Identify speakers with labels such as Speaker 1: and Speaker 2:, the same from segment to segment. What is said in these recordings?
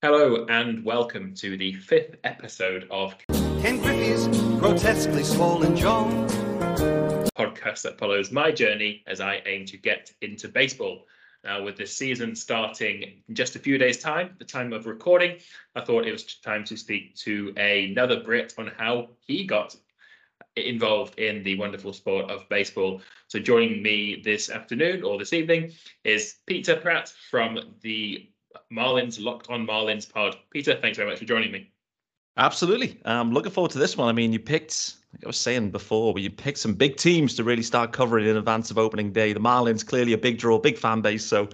Speaker 1: Hello and welcome to the fifth episode of
Speaker 2: Ken Griffey's grotesquely swollen jaw.
Speaker 1: podcast that follows my journey as I aim to get into baseball. Now, with the season starting in just a few days' time, the time of recording, I thought it was time to speak to another Brit on how he got involved in the wonderful sport of baseball. So, joining me this afternoon or this evening is Peter Pratt from the Marlins Locked On Marlins pod. Peter, thanks very much for joining me.
Speaker 3: Absolutely. I'm looking forward to this one. I mean, you picked, like I was saying before, you picked some big teams to really start covering in advance of opening day. The Marlins, clearly a big draw, big fan base. So,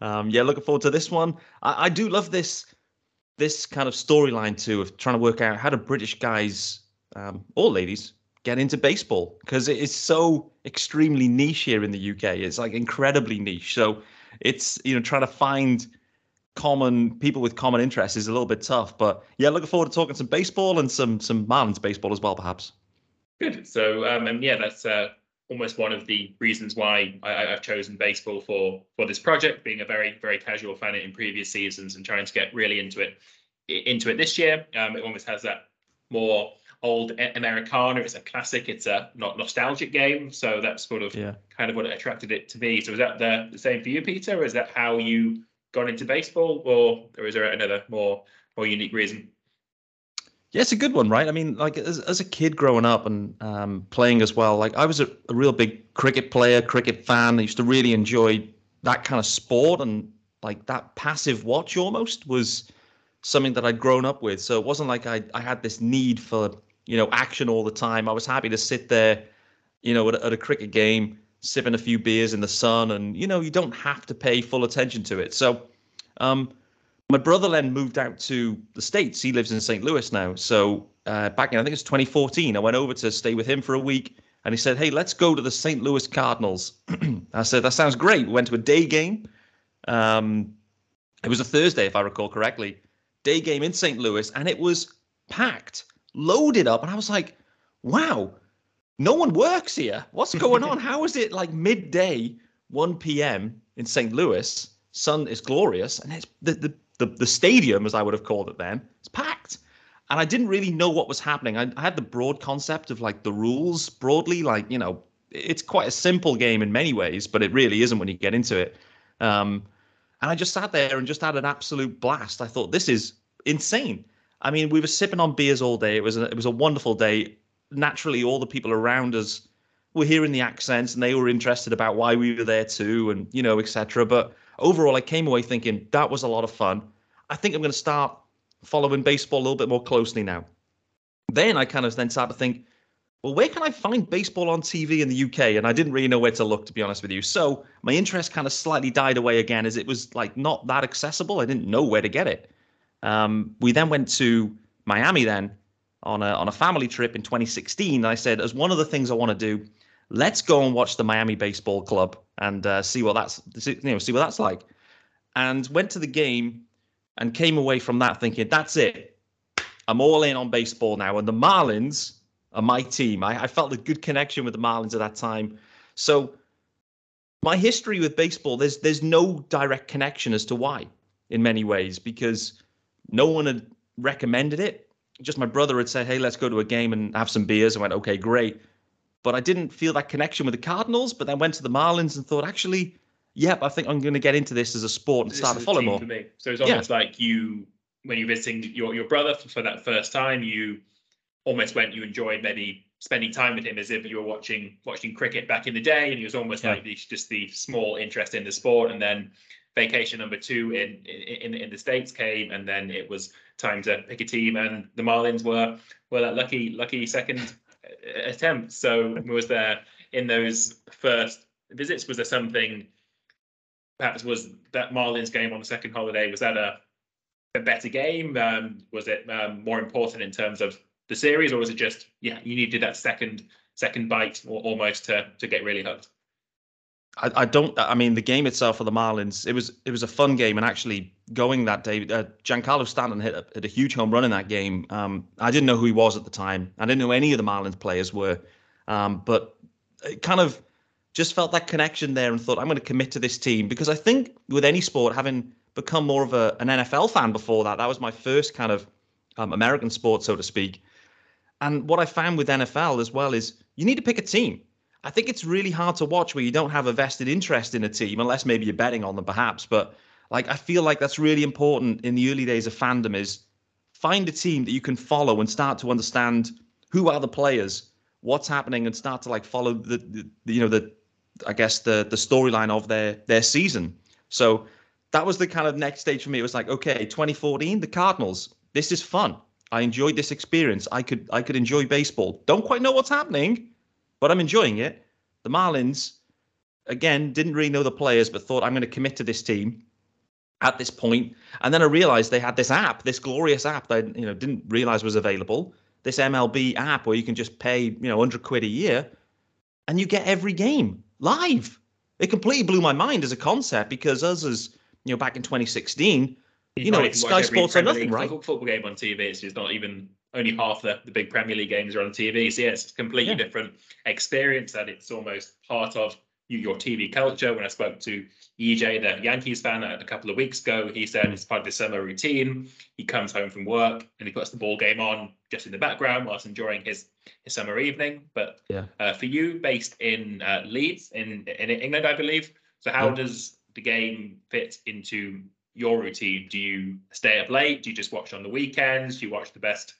Speaker 3: um, yeah, looking forward to this one. I, I do love this this kind of storyline too of trying to work out how do British guys um, or ladies get into baseball because it is so extremely niche here in the UK. It's like incredibly niche. So it's you know trying to find common people with common interests is a little bit tough. But yeah, looking forward to talking some baseball and some some Marlins baseball as well, perhaps.
Speaker 1: Good. So um, and yeah, that's uh, almost one of the reasons why I, I've chosen baseball for for this project. Being a very very casual fan in previous seasons and trying to get really into it into it this year. Um, it almost has that more old Americana. It's a classic. It's a not nostalgic game. So that's sort of
Speaker 3: Yeah.
Speaker 1: kind of what attracted it to me. So is that the, the same for you, Peter? Or is that how you got into baseball, or or is there another more more unique reason?
Speaker 3: Yeah, it's a good one, right? I mean, like as, as a kid growing up and um, playing as well, like I was a, a real big cricket player, cricket fan. I used to really enjoy that kind of sport and like that passive watch almost was something that I'd grown up with. So it wasn't like I, I had this need for, you know, action all the time. I was happy to sit there, you know, at, at a cricket game, sipping a few beers in the sun and, you know, you don't have to pay full attention to it. So, um, my brother then moved out to the states. He lives in St. Louis now. So uh, back in I think it's 2014, I went over to stay with him for a week, and he said, "Hey, let's go to the St. Louis Cardinals." I said, "That sounds great." We went to a day game. Um, it was a Thursday, if I recall correctly. Day game in St. Louis, and it was packed, loaded up, and I was like, "Wow, no one works here. What's going on? How is it like midday, 1 p.m. in St. Louis? Sun is glorious, and it's the the the, the stadium, as I would have called it then, it's packed. And I didn't really know what was happening. I, I had the broad concept of like the rules broadly, like, you know, it's quite a simple game in many ways, but it really isn't when you get into it. Um, and I just sat there and just had an absolute blast. I thought, this is insane. I mean, we were sipping on beers all day. It was a, it was a wonderful day. Naturally, all the people around us were hearing the accents and they were interested about why we were there too, and you know, etc. But overall, I came away thinking that was a lot of fun. I think I'm going to start following baseball a little bit more closely now. Then I kind of then started to think, well, where can I find baseball on TV in the UK? And I didn't really know where to look, to be honest with you. So my interest kind of slightly died away again, as it was like not that accessible. I didn't know where to get it. Um, we then went to Miami then on a on a family trip in 2016. I said, as one of the things I want to do, let's go and watch the Miami Baseball Club and uh, see what that's you know see what that's like. And went to the game and came away from that thinking, that's it. I'm all in on baseball now. And the Marlins are my team. I, I felt a good connection with the Marlins at that time. So my history with baseball, there's there's no direct connection as to why, in many ways, because no one had recommended it. Just my brother had said, "Hey, let's go to a game and have some beers." I went, "Okay, great." But I didn't feel that connection with the Cardinals. But then went to the Marlins and thought, actually, yep, I think I'm going to get into this as a sport and
Speaker 1: This
Speaker 3: start to follow more.
Speaker 1: For me. So it's
Speaker 3: Yeah.
Speaker 1: almost like you, when you're visiting your, your brother for, that first time, you almost went, you enjoyed maybe spending time with him as if you were watching watching cricket back in the day, and he was almost
Speaker 3: Yeah.
Speaker 1: like just the small interest in the sport. And then vacation number two in, in in the states came, and then it was time to pick a team, and the Marlins were were that lucky lucky second uh, attempt. So was there in those first visits? Was there something? Perhaps was that Marlins game on the second holiday? Was that a a better game? Um, was it um, more important in terms of the series, or was it just yeah you needed that second second bite or almost to to get really hooked?
Speaker 3: I, I don't. I mean, the game itself for the Marlins, it was it was a fun game, and actually going that day, uh, Giancarlo Stanton hit a, hit a huge home run in that game. Um, I didn't know who he was at the time. I didn't know any of the Marlins players were, um, but it kind of just felt that connection there, and thought I'm going to commit to this team because I think with any sport, having become more of a, an NFL fan before that. That was my first kind of um, American sport, so to speak. And what I found with NFL as well is you need to pick a team. I think it's really hard to watch where you don't have a vested interest in a team, unless maybe you're betting on them, perhaps. But like, I feel like that's really important in the early days of fandom is find a team that you can follow and start to understand who are the players, what's happening, and start to like follow the, the, you know the I guess the the storyline of their their season. So that was the kind of next stage for me. It was like, okay, 2014, the Cardinals. This is fun. I enjoyed this experience. I could I could enjoy baseball. Don't quite know what's happening, but I'm enjoying it. The Marlins, again, didn't really know the players, but thought I'm going to commit to this team at this point. And then I realized they had this app, this glorious app that I, you know didn't realize was available. This MLB app where you can just pay you know 100 quid a year, and you get every game live. It completely blew my mind as a concept because us as you know back in 2016, you, you know it's Sky Sports or nothing, right?
Speaker 1: Football game on TV. It's just not even only half the, the big Premier League games are on TV. So yeah, it's a completely yeah. different experience, and it's almost part of your TV culture. When I spoke to EJ, the Yankees fan, a couple of weeks ago, he said it's part of his summer routine. He comes home from work and he puts the ball game on just in the background whilst enjoying his his summer evening. But yeah, uh, for you, based in uh, Leeds in in England, I believe. So how yeah. does the game fit into your routine? Do you stay up late? Do you just watch on the weekends? Do you watch the best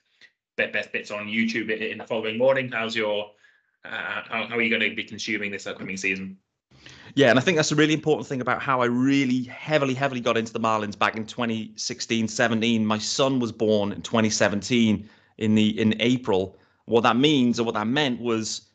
Speaker 1: best bits on YouTube in the following morning? How's your uh, how, how are you going to be consuming this upcoming season?
Speaker 3: Yeah, and I think that's a really important thing about how I really heavily, heavily got into the Marlins back in 2016, 17. My son was born in 2017 in the in April. What that means or what that meant was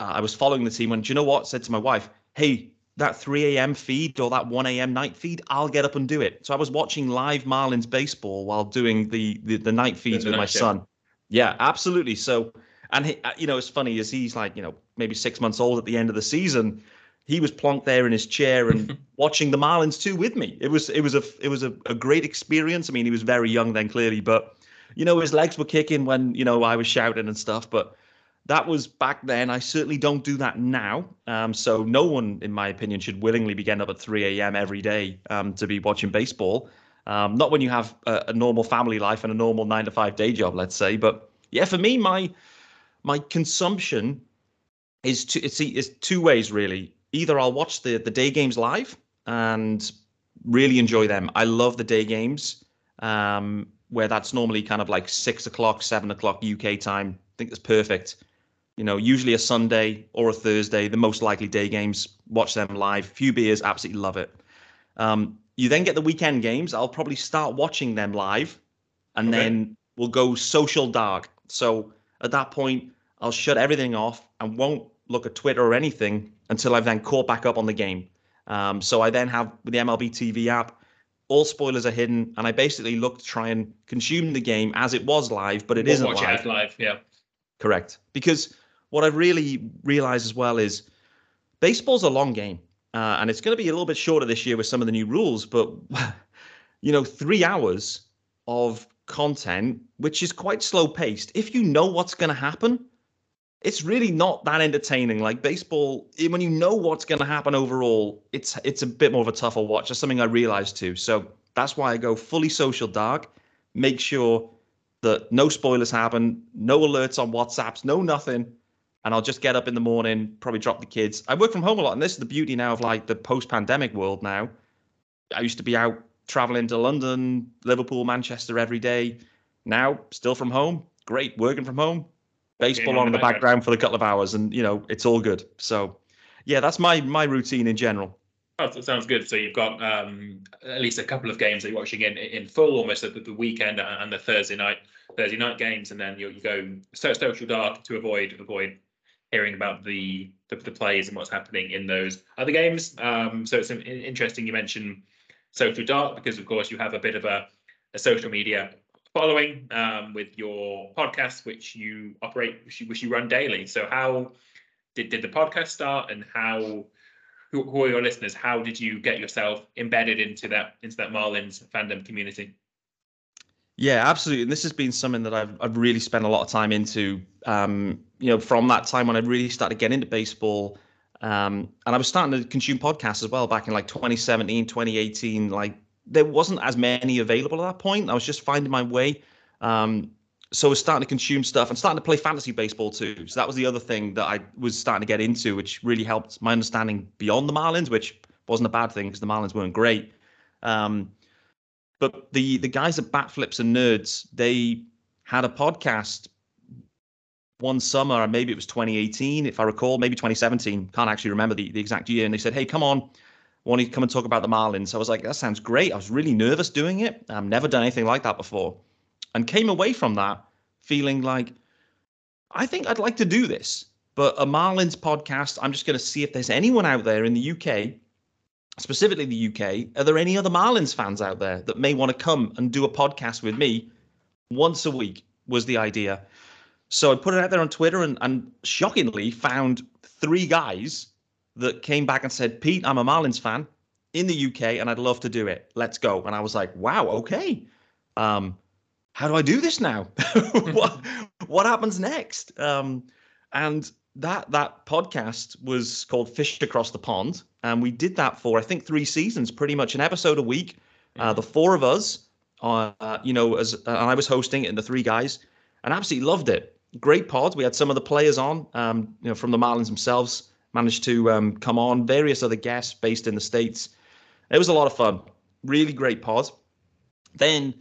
Speaker 3: uh, I was following the team and do you know what? said to my wife, hey, that 3 a.m. feed or that 1 a.m. night feed, I'll get up and do it. So I was watching live Marlins baseball while doing the the, the night feeds the with my son. Yeah, absolutely. So and he, uh, you know, it's funny as he's like, you know, maybe six months old at the end of the season. He was plonked there in his chair and watching the Marlins too with me. It was it was a it was a, a great experience. I mean, he was very young then, clearly, but you know, his legs were kicking when you know I was shouting and stuff. But that was back then. I certainly don't do that now. Um, so no one, in my opinion, should willingly be getting up at 3 a.m. every day um, to be watching baseball. Um, not when you have a, a normal family life and a normal nine to five day job, let's say. But yeah, for me, my my consumption is two, it's, it's two ways really. Either I'll watch the the day games live and really enjoy them. I love the day games, um, where that's normally kind of like six o'clock, seven o'clock UK time. I think that's perfect. You know, usually a Sunday or a Thursday, the most likely day games. Watch them live. Few beers, absolutely love it. Um, you then get the weekend games. I'll probably start watching them live, and okay. then we'll go social dark. So at that point, I'll shut everything off and won't look at Twitter or anything until I've then caught back up on the game. Um, so I then have the MLB TV app, all spoilers are hidden, and I basically look to try and consume the game as it was live, but it we'll not live.
Speaker 1: live. Yeah,
Speaker 3: correct. Because what I've really realized as well is baseball's a long game, uh, and it's going to be a little bit shorter this year with some of the new rules. But you know, three hours of content, which is quite slow paced. If you know what's going to happen, it's really not that entertaining. Like baseball, when you know what's going to happen overall, it's it's a bit more of a tougher watch. That's something I realized too. So that's why I go fully social dark. Make sure that no spoilers happen, no alerts on WhatsApps, no nothing. And I'll just get up in the morning, probably drop the kids. I work from home a lot, and this is the beauty now of like the post-pandemic world. Now, I used to be out traveling to London, Liverpool, Manchester every day. Now, still from home, great, working from home, baseball on in the background for a couple of hours, and you know it's all good. So, yeah, that's my my routine in general.
Speaker 1: Oh, that sounds good. So you've got um, at least a couple of games that you're watching in in full, almost at the weekend and the Thursday night Thursday night games, and then you, you go so social dark to avoid avoid hearing about the, the, the plays and what's happening in those other games. Um, so it's interesting you mentioned social dark because of course you have a bit of a, a social media following um, with your podcast, which you operate, which you, which you run daily. So how did, did the podcast start and how, who, who are your listeners? How did you get yourself embedded into that, into that Marlins fandom community?
Speaker 3: Yeah, absolutely. And this has been something that I've I've really spent a lot of time into. Um, you know, from that time when I really started getting into baseball, um, and I was starting to consume podcasts as well back in like 2017, 2018, like there wasn't as many available at that point. I was just finding my way. Um, so I was starting to consume stuff and starting to play fantasy baseball too. So that was the other thing that I was starting to get into, which really helped my understanding beyond the Marlins, which wasn't a bad thing because the Marlins weren't great. Um, but the the guys at Bat Flips and Nerds, they had a podcast one summer, and maybe it was 2018, if I recall, maybe 2017. Can't actually remember the, the exact year. And they said, "Hey, come on, want to come and talk about the Marlins?" I was like, "That sounds great." I was really nervous doing it. I've never done anything like that before, and came away from that feeling like I think I'd like to do this. But a Marlins podcast, I'm just going to see if there's anyone out there in the UK specifically the UK, are there any other Marlins fans out there that may want to come and do a podcast with me once a week? Was the idea. So I put it out there on Twitter and, and shockingly found three guys that came back and said, Pete, I'm a Marlins fan in the UK and I'd love to do it. Let's go. And I was like, wow, okay. Um, how do I do this now? what what happens next? Um, and that that podcast was called Fish Across the Pond, and we did that for I think three seasons, pretty much an episode a week. Uh, the four of us, uh, you know, as uh, and I was hosting it, and the three guys, and absolutely loved it. Great pod. We had some of the players on, um, you know, from the Marlins themselves, managed to um, come on. Various other guests based in the states. It was a lot of fun. Really great pod. Then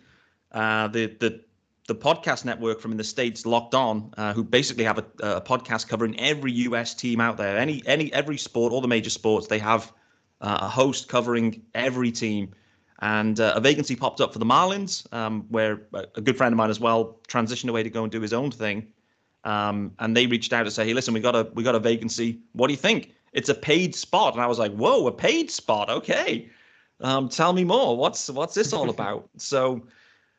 Speaker 3: uh, the the the podcast network from in the states, Locked On, uh, who basically have a, a, podcast covering every US team out there, any any every sport, all the major sports. They have uh, a host covering every team, and uh, a vacancy popped up for the Marlins, um, where a good friend of mine as well transitioned away to go and do his own thing, um, and they reached out to say, "Hey, listen, we got a we got a vacancy. What do you think? It's a paid spot." And I was like, "Whoa, a paid spot? Okay, um, tell me more. What's what's this all about?" so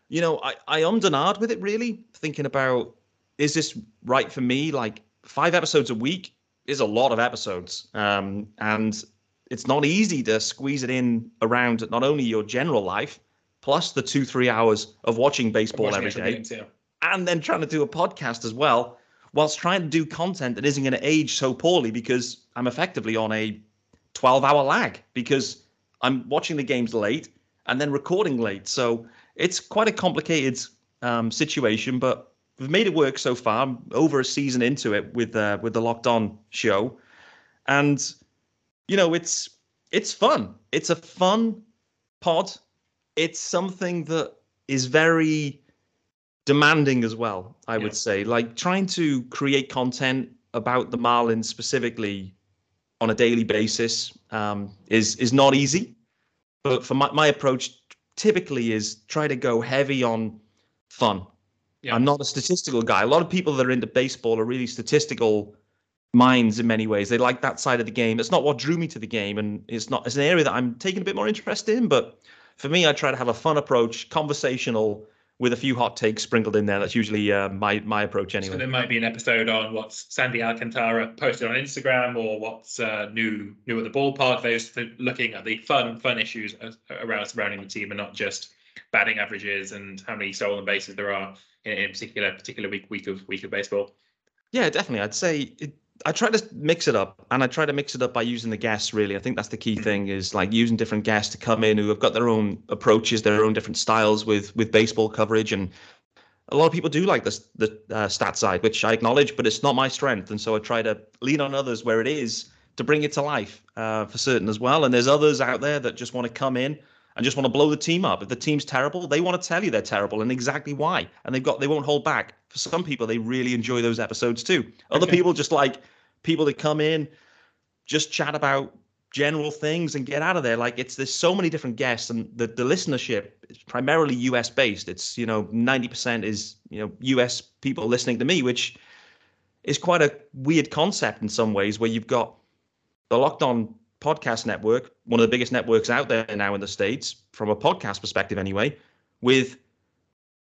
Speaker 3: you know, I, I ummed and ahed with it really, thinking about is this right for me? Like five episodes a week is a lot of episodes. Um, and it's not easy to squeeze it in around not only your general life, plus the two, three hours of watching baseball watching every day, games, yeah. And then trying to do a podcast as well, whilst trying to do content that isn't going to age so poorly because I'm effectively on a 12 hour lag because I'm watching the games late and then recording late. So it's quite a complicated um, situation, but we've made it work so far. I'm over a season into it with uh, with the Locked On show, and you know it's it's fun. It's a fun pod. It's something that is very demanding as well. I yeah. would say, like trying to create content about the Marlins specifically on a daily basis um, is is not easy. But for my, my approach typically is try to go heavy on fun. Yeah. I'm not a statistical guy. A lot of people that are into baseball are really statistical minds in many ways. They like that side of the game. It's not what drew me to the game, and it's not. It's an area that I'm taking a bit more interest in. But for me, I try to have a fun approach, conversational, with a few hot takes sprinkled in there. That's usually uh, my my approach anyway.
Speaker 1: So there might be an episode on what's Sandy Alcantara posted on Instagram, or what's uh, new new at the ballpark. Those looking at the fun fun issues around surrounding the team, and not just batting averages and how many stolen bases there are in, in a particular particular week week of week of baseball.
Speaker 3: Yeah, definitely. I'd say it, I try to mix it up, and I try to mix it up by using the guests. Really, I think that's the key mm-hmm. thing is like using different guests to come in who have got their own approaches, their own different styles with with baseball coverage, and a lot of people do like the the uh, stat side, which I acknowledge, but it's not my strength, and so I try to lean on others where it is to bring it to life uh, for certain as well. And there's others out there that just want to come in and just want to blow the team up. If the team's terrible, they want to tell you they're terrible and exactly why. And they've got they won't hold back. For some people, they really enjoy those episodes too. Other okay. people just like people that come in, just chat about general things and get out of there. Like it's there's so many different guests and the, the listenership is primarily US based. It's, you know, 90% is, you know, US people listening to me, which is quite a weird concept in some ways where you've got the Locked On podcast network, one of the biggest networks out there now in the States, from a podcast perspective anyway, with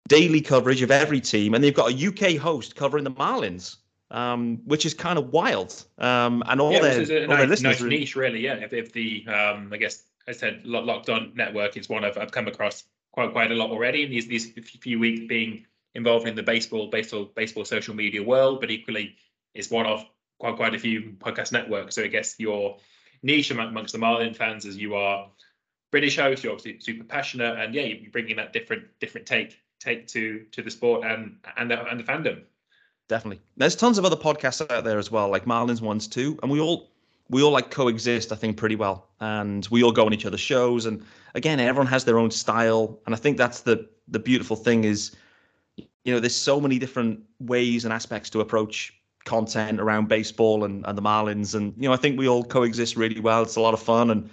Speaker 3: daily coverage of every team. And they've got a UK host covering the Marlins um, which is kind of wild. Um, and all yeah, their, all
Speaker 1: nice,
Speaker 3: their listeners
Speaker 1: nice niche, really. Yeah, if, if the um, I guess I said Locked On Network is one I've, I've come across quite quite a lot already in these these few weeks being involved in the baseball baseball baseball social media world, but equally it's one of quite quite a few podcast networks. So I guess your niche amongst the Marlin fans as you are British host. You're obviously super passionate, and yeah, you're bringing that different different take take to to the sport and and the, and the fandom.
Speaker 3: Definitely. There's tons of other podcasts out there as well, like Marlins ones too, and we all we all like coexist, I think, pretty well, and we all go on each other's shows, and again, everyone has their own style, and I think that's the the beautiful thing is, you know, there's so many different ways and aspects to approach content around baseball and, and the Marlins, and you know, I think we all coexist really well. It's a lot of fun, and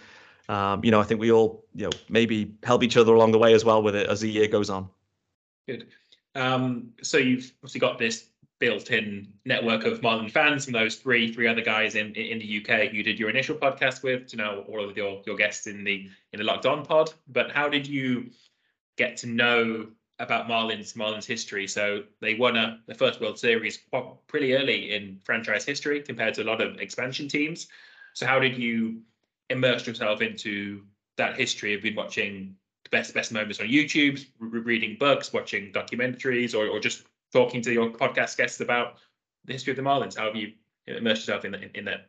Speaker 3: um, you know, I think we all you know maybe help each other along the way as well with it as the year goes on.
Speaker 1: Good. Um, so you've obviously got this built-in network of Marlin fans from those three three other guys in in the UK you did your initial podcast with to know all of your your guests in the in the locked on pod. But how did you get to know about Marlins Marlins history? So they won a the first World Series pretty early in franchise history compared to a lot of expansion teams. So how did you immerse yourself into that history? of been watching best best moments on YouTube, re- reading books, watching documentaries, or, or just talking to your podcast guests about the history of the Marlins? How have you immersed yourself in, the, in that?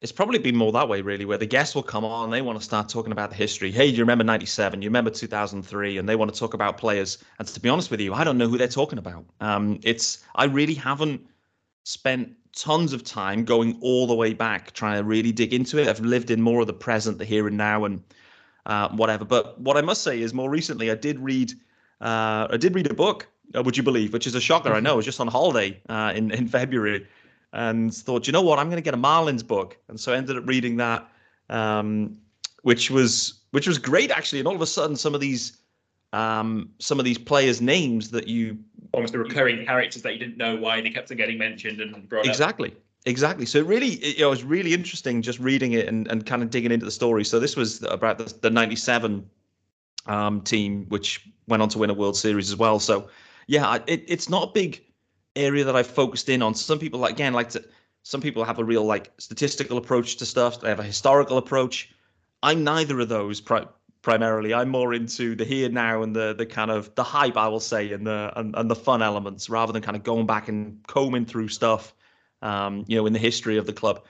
Speaker 3: It's probably been more that way, really, where the guests will come on, they want to start talking about the history. Hey, do you remember 97? You remember 2003? And they want to talk about players. And to be honest with you, I don't know who they're talking about. Um, it's, I really haven't spent tons of time going all the way back, trying to really dig into it. I've lived in more of the present, the here and now, and uh, whatever. But what I must say is, more recently, I did read, uh, I did read a book uh, would you believe? Which is a shocker. I know. I was just on holiday uh, in in February, and thought, you know what, I'm going to get a Marlins book, and so I ended up reading that, um, which was which was great actually. And all of a sudden, some of these um, some of these players' names that you
Speaker 1: almost the recurring characters that you didn't know why they kept on getting mentioned and brought
Speaker 3: exactly.
Speaker 1: Up.
Speaker 3: Exactly. So it really, it, it, was really interesting just reading it and, and kind of digging into the story. So this was about the, the 97 um, team, which went on to win a World Series as well. So yeah, it, it's not a big area that I've focused in on. Some people, again, like to. Some people have a real like statistical approach to stuff. They have a historical approach. I'm neither of those pri- primarily. I'm more into the here now and the the kind of the hype, I will say, and the and, and the fun elements, rather than kind of going back and combing through stuff, um, you know, in the history of the club.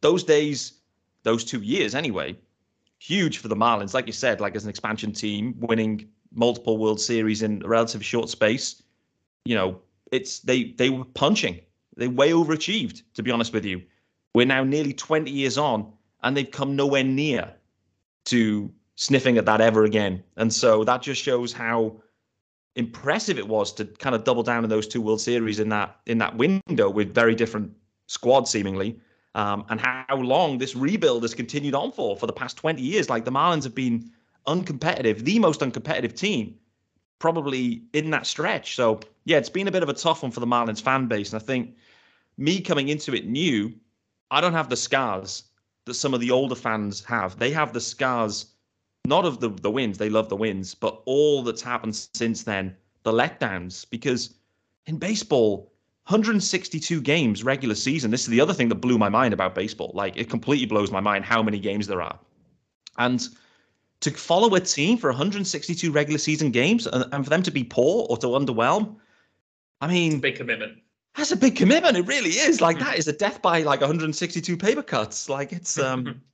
Speaker 3: Those days, those two years anyway, huge for the Marlins. Like you said, like as an expansion team, winning multiple World Series in a relatively short space, you know, it's they they were punching. They way overachieved, to be honest with you. We're now nearly 20 years on, and they've come nowhere near to sniffing at that ever again. And so that just shows how impressive it was to kind of double down in those two World Series in that in that window with very different squads seemingly. Um, and how long this rebuild has continued on for for the past 20 years. Like the Marlins have been uncompetitive, the most uncompetitive team probably in that stretch. So yeah, it's been a bit of a tough one for the Marlins fan base. And I think me coming into it new, I don't have the scars that some of the older fans have. They have the scars not of the, the wins, they love the wins, but all that's happened since then, the letdowns. Because in baseball, 162 games regular season. This is the other thing that blew my mind about baseball. Like it completely blows my mind how many games there are. And to follow a team for 162 regular season games and, and for them to be poor or to underwhelm, I mean,
Speaker 1: big commitment.
Speaker 3: That's a big commitment. It really is. Like that is a death by like 162 paper cuts. Like it's um,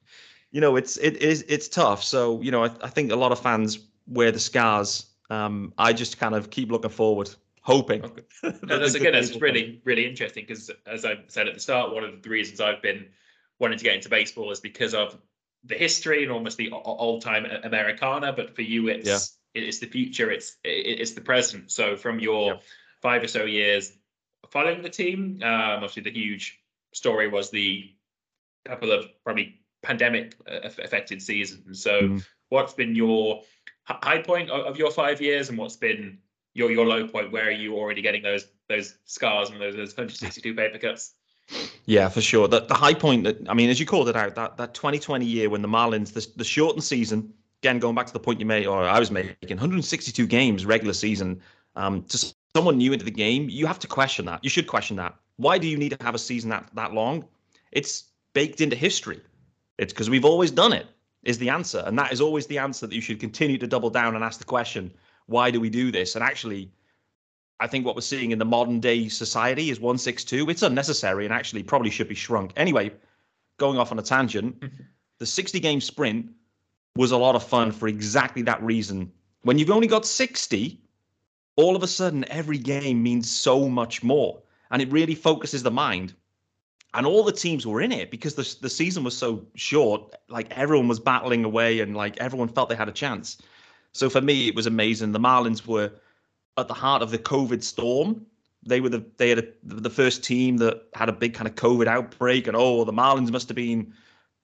Speaker 3: you know, it's it is it's tough. So you know, I, I think a lot of fans wear the scars. Um, I just kind of keep looking forward, hoping.
Speaker 1: Okay. no, that's again, that's really really interesting because as I said at the start, one of the reasons I've been wanting to get into baseball is because of the history and almost the old time Americana, but for you, it's yeah. it's the future, it's it's the present. So from your yeah. five or so years following the team, um, obviously the huge story was the couple of probably pandemic uh, affected season. So mm. what's been your high point of your five years, and what's been your your low point? Where are you already getting those those scars and those, those 162 paper cuts?
Speaker 3: Yeah, for sure. The, the high point that I mean, as you called it out, that that 2020 year when the Marlins, the, the shortened season, again going back to the point you made, or I was making, 162 games regular season. Um, to someone new into the game, you have to question that. You should question that. Why do you need to have a season that that long? It's baked into history. It's because we've always done it. Is the answer, and that is always the answer that you should continue to double down and ask the question: Why do we do this? And actually, I think what we're seeing in the modern day society is 162. It's unnecessary and actually probably should be shrunk. Anyway, going off on a tangent, the 60 game sprint was a lot of fun for exactly that reason. When you've only got 60, all of a sudden every game means so much more and it really focuses the mind. And all the teams were in it because the the season was so short. Like everyone was battling away, and like everyone felt they had a chance. So for me, it was amazing. The Marlins were at the heart of the COVID storm. They were the they had a, the first team that had a big kind of COVID outbreak, and oh, the Marlins must have been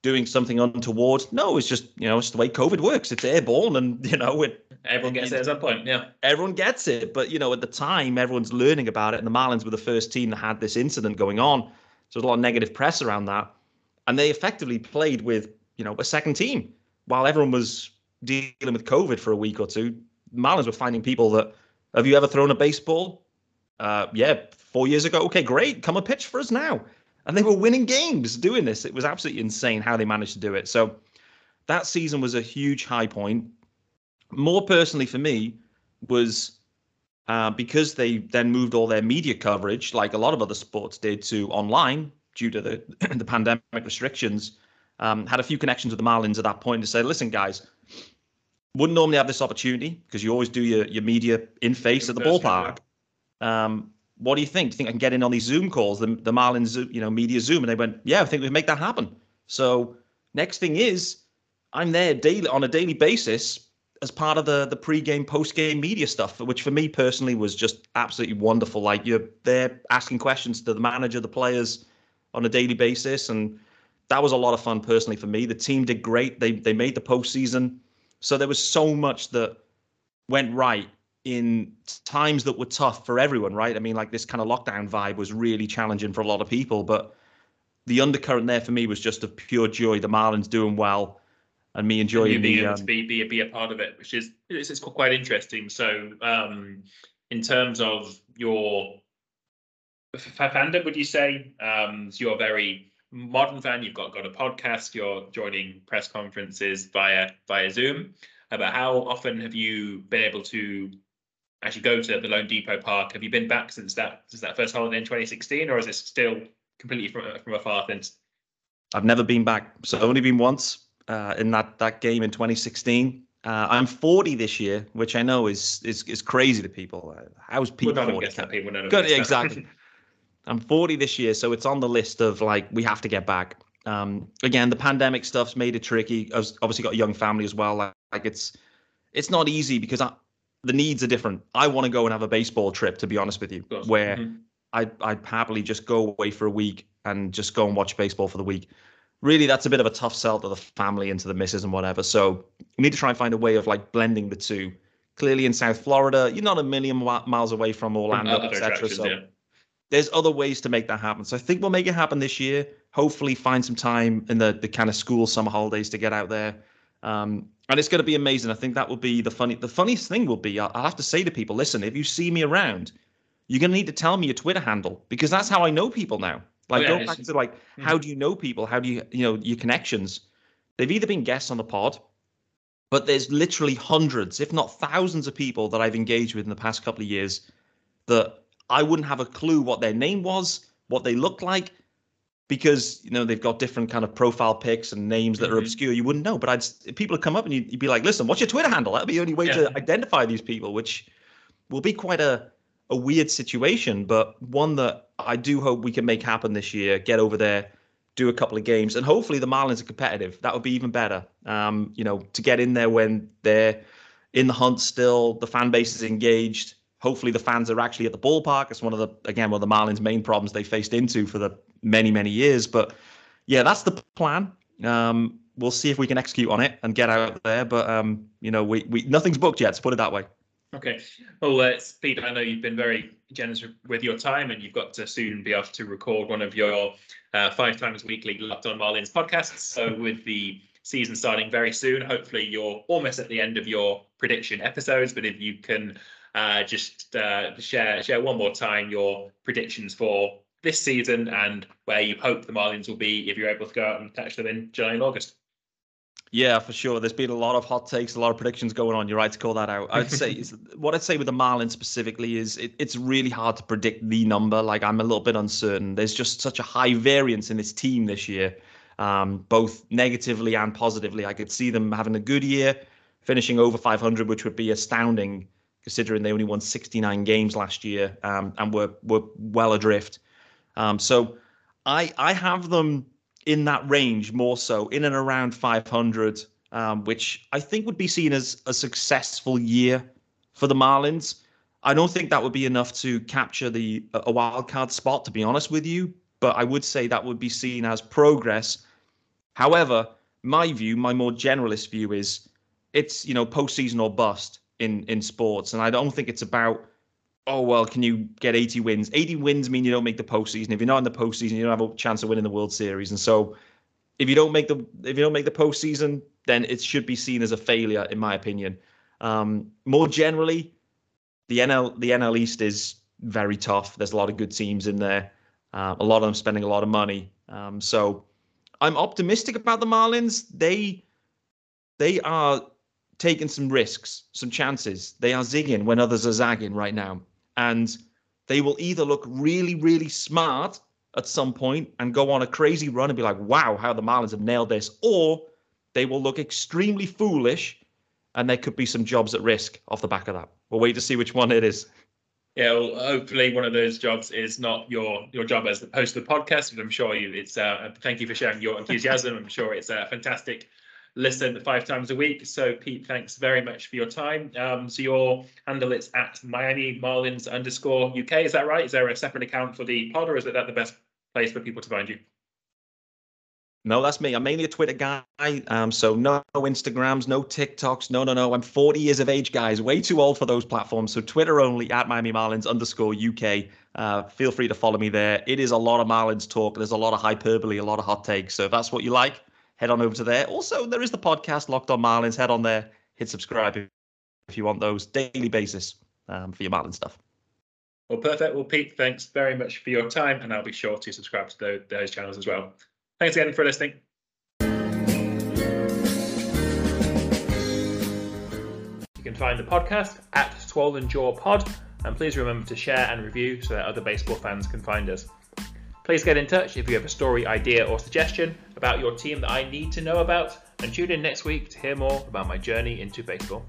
Speaker 3: doing something untoward. No, it's just you know it's the way COVID works. It's airborne, and you know it.
Speaker 1: Everyone gets it at some point. Yeah,
Speaker 3: everyone gets it, but you know at the time everyone's learning about it, and the Marlins were the first team that had this incident going on. So there's a lot of negative press around that, and they effectively played with you know a second team while everyone was dealing with COVID for a week or two. Marlins were finding people that have you ever thrown a baseball? Uh, yeah, four years ago. Okay, great. Come and pitch for us now and they were winning games doing this. It was absolutely insane how they managed to do it. So that season was a huge high point. More personally for me was uh, because they then moved all their media coverage, like a lot of other sports did, to online due to the the pandemic restrictions. Um, had a few connections with the Marlins at that point to say, listen, guys, wouldn't normally have this opportunity because you always do your, your media in face at the ballpark. Um, what do you think? Do you think I can get in on these Zoom calls, the, the Marlins, you know, media Zoom? And they went, yeah, I think we can make that happen. So next thing is I'm there daily on a daily basis as part of the the pre-game, post-game media stuff, which for me personally was just absolutely wonderful. Like you're there asking questions to the manager, the players on a daily basis. And that was a lot of fun personally for me. The team did great. They they made the postseason. So there was so much that went right in times that were tough for everyone, right? I mean, like this kind of lockdown vibe was really challenging for a lot of people, but the undercurrent there for me was just of pure joy. The Marlins doing well, and me enjoying
Speaker 1: and being
Speaker 3: the,
Speaker 1: able
Speaker 3: um,
Speaker 1: to be, be be a part of it, which is it's, it's quite interesting. So, um, in terms of your fandom, would you say um, so you're a very modern fan? You've got got a podcast. You're joining press conferences via via Zoom. About how often have you been able to actually go to the LoanDepot Park. Have you been back since that since that first holiday in 2016, or is it still completely from from afar since?
Speaker 3: I've never been back. So I've only been once uh, in that that game in 2016. Uh, I'm 40 this year, which I know is is is crazy to people. Uh, how's Pete
Speaker 1: well,
Speaker 3: 40?
Speaker 1: That, people, Not
Speaker 3: Good, exactly. I'm 40 this year, so it's on the list of like we have to get back. Um, again, the pandemic stuff's made it tricky. I've obviously got a young family as well. Like, like it's it's not easy because I, the needs are different. I want to go and have a baseball trip, to be honest with you, where mm-hmm. I'd, I'd happily just go away for a week and just go and watch baseball for the week. Really, that's a bit of a tough sell to the family and to the missus and whatever. So we need to try and find a way of like blending the two. Clearly, in South Florida, you're not a million miles away from Orlando, etc. So yeah. there's other ways to make that happen. So I think we'll make it happen this year. Hopefully, find some time in the the kind of school summer holidays to get out there. Um, and it's going to be amazing. I think that will be the funny. The funniest thing will be I'll, I'll have to say to people, listen, if you see me around, you're going to need to tell me your Twitter handle because that's how I know people now. Like oh, yeah, go back to like mm-hmm. how do you know people? How do you you know your connections? They've either been guests on the pod, but there's literally hundreds, if not thousands, of people that I've engaged with in the past couple of years that I wouldn't have a clue what their name was, what they looked like, because you know they've got different kind of profile pics and names that mm-hmm. are obscure. You wouldn't know, but I'd people would come up and you'd, you'd, be like, "Listen, what's your Twitter handle?" That'd be the only way yeah. to identify these people, which will be quite a a weird situation, but one that I do hope we can make happen this year. Get over there, do a couple of games, and hopefully the Marlins are competitive. That would be even better. Um, you know, to get in there when they're in the hunt still, the fan base is engaged. Hopefully the fans are actually at the ballpark. It's one of the again one of the Marlins' main problems they faced into for the many many years. But yeah, that's the plan. Um, we'll see if we can execute on it and get out there. But um, you know, we, we nothing's booked yet. To put it that way.
Speaker 1: Okay. Well, uh, I know you've been very generous with your time, and you've got to soon be off to record one of your uh, five times weekly Locked On Marlins podcasts. So with the season starting very soon, hopefully you're almost at the end of your prediction episodes. But if you can uh, just uh, share share one more time your predictions for this season and where you hope the Marlins will be if you're able to go out and catch them in July and August.
Speaker 3: Yeah, for sure. There's been a lot of hot takes, a lot of predictions going on. You're right to call that out. I'd say what I'd say with the Marlins specifically is it, it's really hard to predict the number. Like I'm a little bit uncertain. There's just such a high variance in this team this year. um, both negatively and positively. I could see them having a good year, finishing over 500, which would be astounding considering they only won 69 games last year um, and were were well adrift. Um, so I I have them in that range more so in and around 500, um, which I think would be seen as a successful year for the Marlins. I don't think that would be enough to capture the a wild card spot, to be honest with you. But I would say that would be seen as progress. However, my view, my more generalist view is it's you know postseason or bust in in sports, and I don't think it's about oh well, can you get 80 wins? 80 wins mean you don't make the postseason. If you're not in the postseason, you don't have a chance of winning the World Series. And so, if you don't make the if you don't make the postseason, then it should be seen as a failure, in my opinion. Um, more generally, the NL the NL East is very tough. There's a lot of good teams in there. Uh, a lot of them spending a lot of money. Um, so I'm optimistic about the Marlins. They they are taking some risks, some chances. They are zigging when others are zagging right now. And they will either look really, really smart at some point and go on a crazy run and be like, wow, how the Marlins have nailed this, or they will look extremely foolish and there could be some jobs at risk off the back of that. We'll wait to see which one it is.
Speaker 1: Yeah, well, hopefully one of those jobs is not your your job as the host of the podcast, but I'm sure you. It's uh, thank you for sharing your enthusiasm. I'm sure it's a fantastic listen five times a week. So Pete, thanks very much for your time. Um, so your handle it's at Miami Marlins underscore UK. Is that right? Is there a separate account for the pod, or is that the best place for people to find you?
Speaker 3: No, that's me. I'm mainly a Twitter guy. Um, so no, no Instagrams, no TikToks. No, no, no. I'm 40 years of age, guys. Way too old for those platforms. So Twitter only at Miami Marlins underscore UK. Uh, feel free to follow me there. It is a lot of Marlins talk. There's a lot of hyperbole, a lot of hot takes. So if that's what you like, head on over to there. Also, there is the podcast Locked On Marlins. Head on there, hit subscribe if you want those daily basis um, for your Marlin stuff.
Speaker 1: Well, perfect. Well, Pete, thanks very much for your time, and I'll be sure to subscribe to those, those channels as well. Thanks again for listening. You can find the podcast at Swollen Jaw Pod, and please remember to share and review so that other baseball fans can find us. Please get in touch if you have a story, idea, or suggestion about your team that I need to know about, and tune in next week to hear more about my journey into baseball.